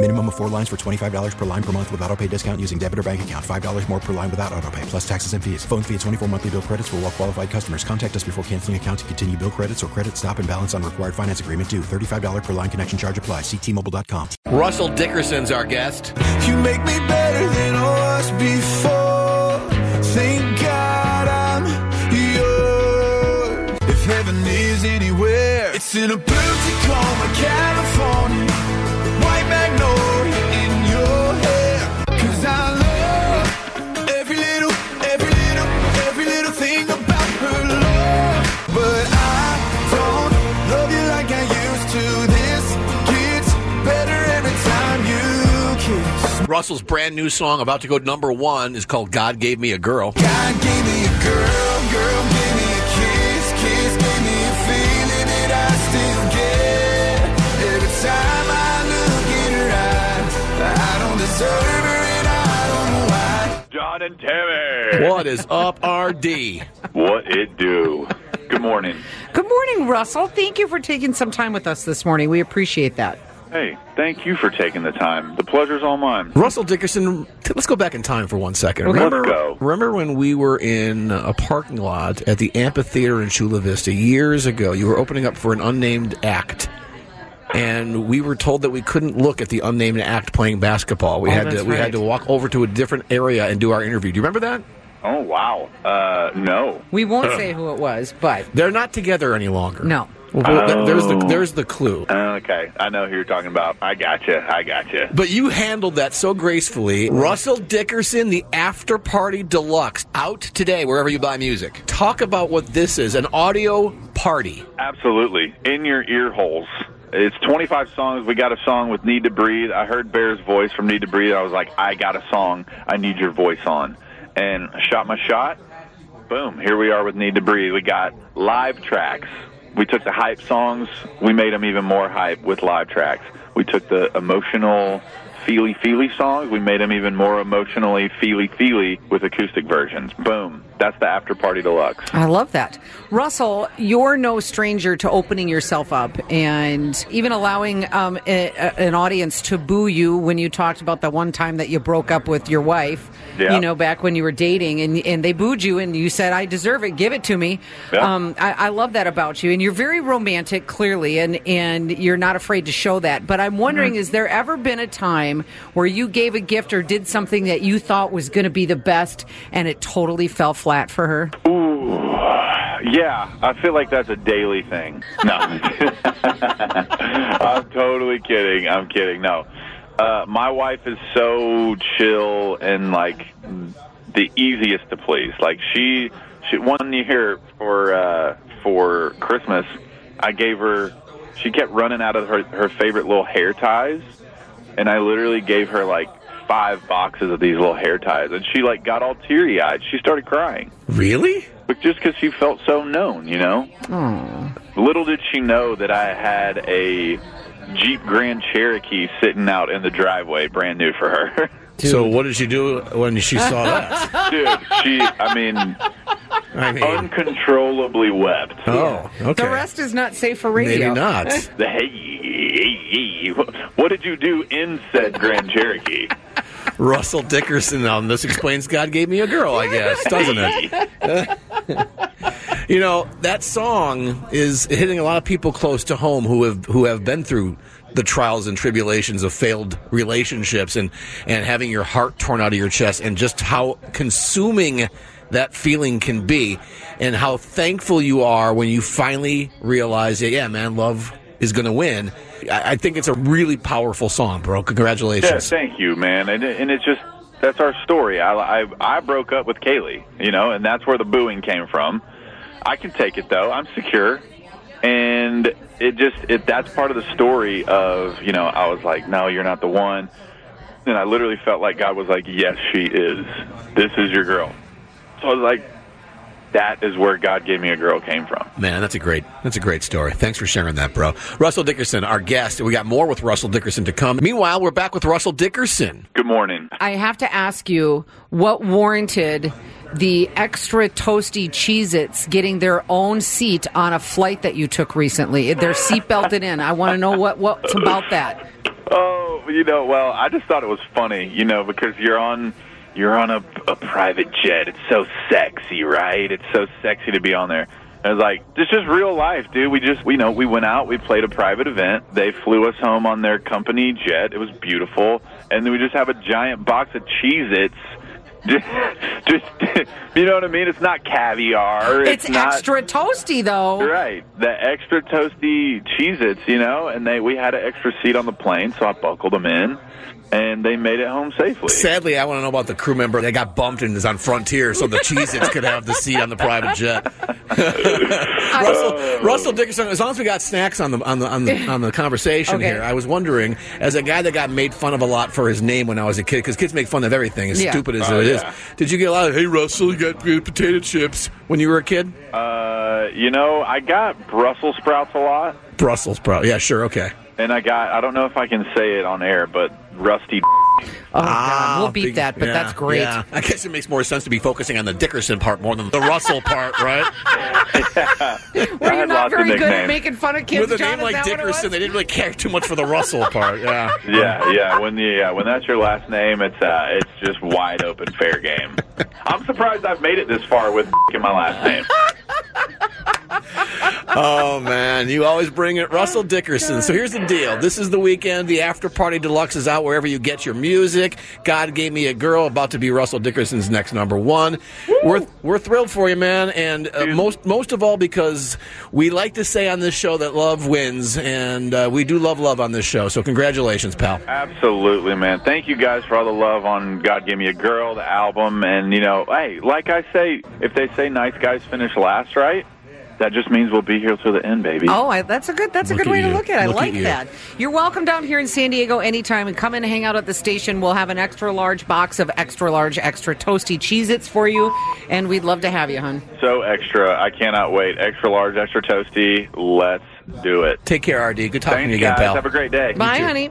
Minimum of four lines for $25 per line per month with auto pay discount using debit or bank account. $5 more per line without auto pay, plus taxes and fees. Phone fee at 24 monthly bill credits for all well qualified customers. Contact us before canceling account to continue bill credits or credit stop and balance on required finance agreement due. $35 per line connection charge apply. Ctmobile.com. Russell Dickerson's our guest. You make me better than I was before. Thank God I'm yours. If heaven is anywhere, it's in a blue Tacoma, California. Russell's brand new song, about to go number one, is called God Gave Me a Girl. God gave me a girl, girl gave me a kiss, kiss gave me a feeling that I still get. Every time I look in her eyes, I don't deserve her and I don't know why. John and Tammy. What is up, RD? What it do? Good morning. Good morning, Russell. Thank you for taking some time with us this morning. We appreciate that. Hey, thank you for taking the time. The pleasure's all mine. Russell Dickerson, t- let's go back in time for one second. Okay. Remember, go. remember when we were in a parking lot at the amphitheater in Chula Vista years ago? You were opening up for an unnamed act. And we were told that we couldn't look at the unnamed act playing basketball. We Oh, had to that's we had to walk over to a different area and do our interview. Do you remember that? Oh wow. Uh, no. We won't say who it was, but They're not together any longer. no. Well, th- there's the Oh. there's the clue. Uh, okay, I know who you're talking about. I gotcha. I gotcha. But you handled that so gracefully. Russell Dickerson, the After Party Deluxe, out today wherever you buy music. Talk about what this is an audio party. Absolutely. In your ear holes. It's 25 songs. We got a song with Need to Breathe. I heard Bear's voice from Need to Breathe. I was like, I got a song. I need your voice on. And I shot my shot. Boom. Here we are with Need to Breathe. We got live tracks. We took the hype songs. We made them even more hype with live tracks. We took the emotional, feely feely songs. We made them even more emotionally feely feely with acoustic versions. Boom. That's the After Party Deluxe. I love that. Russell, you're no stranger to opening yourself up and even allowing um, a, a- an audience to boo you when you talked about the one time that you broke up with your wife, Yeah. you know, back when you were dating and, and they booed you and you said, I deserve it, give it to me. Yeah. Um, I, I love that about you. And you're very romantic, clearly, and, and you're not afraid to show that. But I'm wondering, Mm-hmm. has there ever been a time where you gave a gift or did something that you thought was going to be the best and it totally fell flat for her? Ooh, yeah, I feel like that's a daily thing. No, I'm totally kidding. I'm kidding. No, uh, my wife is so chill and like the easiest to please. Like she, she one year for uh, for Christmas, I gave her. She kept running out of her her favorite little hair ties, and I literally gave her like five boxes of these little hair ties, and she like got all teary eyed. She started crying. Really? But just because she felt so known, you know. Little did she know that I had a Jeep Grand Cherokee sitting out in the driveway, brand new for her. So what did she do when she saw that? Dude, she, I mean, I mean, uncontrollably wept. oh, okay. The rest is not safe for radio. Maybe not. The hey, hey, hey, what did you do in said Grand Cherokee? Russell Dickerson on this explains God gave me a girl, I guess, doesn't it? You know, that song is hitting a lot of people close to home who have who have been through the trials and tribulations of failed relationships and and having your heart torn out of your chest and just how consuming that feeling can be and how thankful you are when you finally realize that, yeah, man, love is going to win. I, I think it's a really powerful song, bro. Congratulations. Yeah, thank you, man. And and it's just that's our story. I, I I broke up with Kailey, you know, and that's where the booing came from. I can take it though. I'm secure, and it just it that's part of the story of you know I was like, no, you're not the one, and I literally felt like God was like, yes, she is. This is your girl. So I was like, that is where God gave me a girl came from. Man, that's a great that's a great story. Thanks for sharing that, bro. Russell Dickerson, our guest. We got more with Russell Dickerson to come. Meanwhile, we're back with Russell Dickerson. Good morning. I have to ask you what warranted the extra toasty Cheez Its getting their own seat on a flight that you took recently. They're seat belted in. I want to know what, what's about that. Oh, you know, well, I just thought it was funny, you know, because you're on you're on a, a private jet. It's so sexy, right? It's so sexy to be on there. I was like, this is real life, dude. We just, we know, we went out, we played a private event. They flew us home on their company jet. It was beautiful, and then we just have a giant box of Cheez-Its. Just, just, you know what I mean? It's not caviar. It's, not, extra toasty, though. Right, the extra toasty Cheez-Its, you know, and they we had an extra seat on the plane, so I buckled them in, and they made it home safely. Sadly, I want to know about the crew member that got bumped and is on Frontier, so the Cheez-Its could have the seat on the private jet. Russell, oh. Russell Dickerson. As long as we got snacks on the on the on the, on the conversation Okay. here, I was wondering, as a guy that got made fun of a lot for his name when I was a kid, because kids make fun of everything, as Yeah. stupid as Oh, it is. Yeah. Did you get a lot of "Hey Russell, you got good potato chips" when you were a kid? Uh, you know, I got Brussels sprouts a lot, Brussels sprout. Yeah, sure, okay. and I got I don't know if I can say it on air, but rusty. Oh, God. We'll beat big- that, but yeah, that's great. yeah. I guess it makes more sense to be focusing on the Dickerson part more than the Russell part, right? Were you had not lots of very good at nicknames. making fun of kids, With a John? name like that what it Dickerson, they didn't really care too much for the Russell part. Yeah. Yeah, yeah. When the yeah, when that's your last name, it's uh, it's just wide open, fair game. I'm surprised I've made it this far with in my last name. Oh man, you always bring it, Russell Dickerson. So here's the deal: this is the weekend. The after party deluxe is out wherever you get your music. God gave me a girl, about to be Russell Dickerson's next number one. We're we're thrilled for you, man, and uh, most most of all because we like to say on this show that love wins, and uh, we do love love on this show. So congratulations, pal. Absolutely, man. Thank you guys for all the love on God Gave Me a Girl, the album, and you know, hey, like I say, if they say nice guys finish last, right? That just means we'll be here till the end, baby. Oh, I, that's a good. That's Look a good at way to look at it. Look I like you. that. You're welcome down here in San Diego anytime, and come in and hang out at the station. We'll have an extra large box of extra large, extra toasty Cheez-Its for you, and we'd love to have you, hon. So extra. I cannot wait. Extra large, extra toasty. Let's do it. Take care, RD. Good talking Thanks, to you again, guys. pal. Have a great day. Bye, honey.